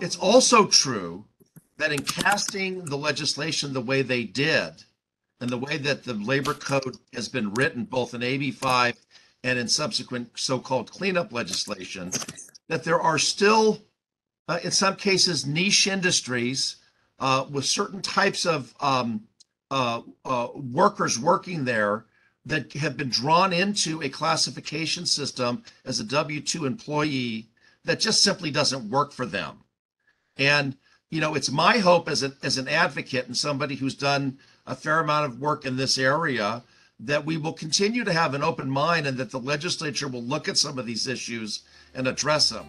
It's also true that in casting the legislation the way they did, and the way that the labor code has been written, both in AB 5 and in subsequent so-called cleanup legislation, that there are still, uh, in some cases, niche industries uh, with certain types of um, uh, uh, workers working there that have been drawn into a classification system as a W 2 employee that just simply doesn't work for them. And, you know, it's my hope as, a, as an advocate and somebody who's done a fair amount of work in this area that we will continue to have an open mind and that the legislature will look at some of these issues and address them.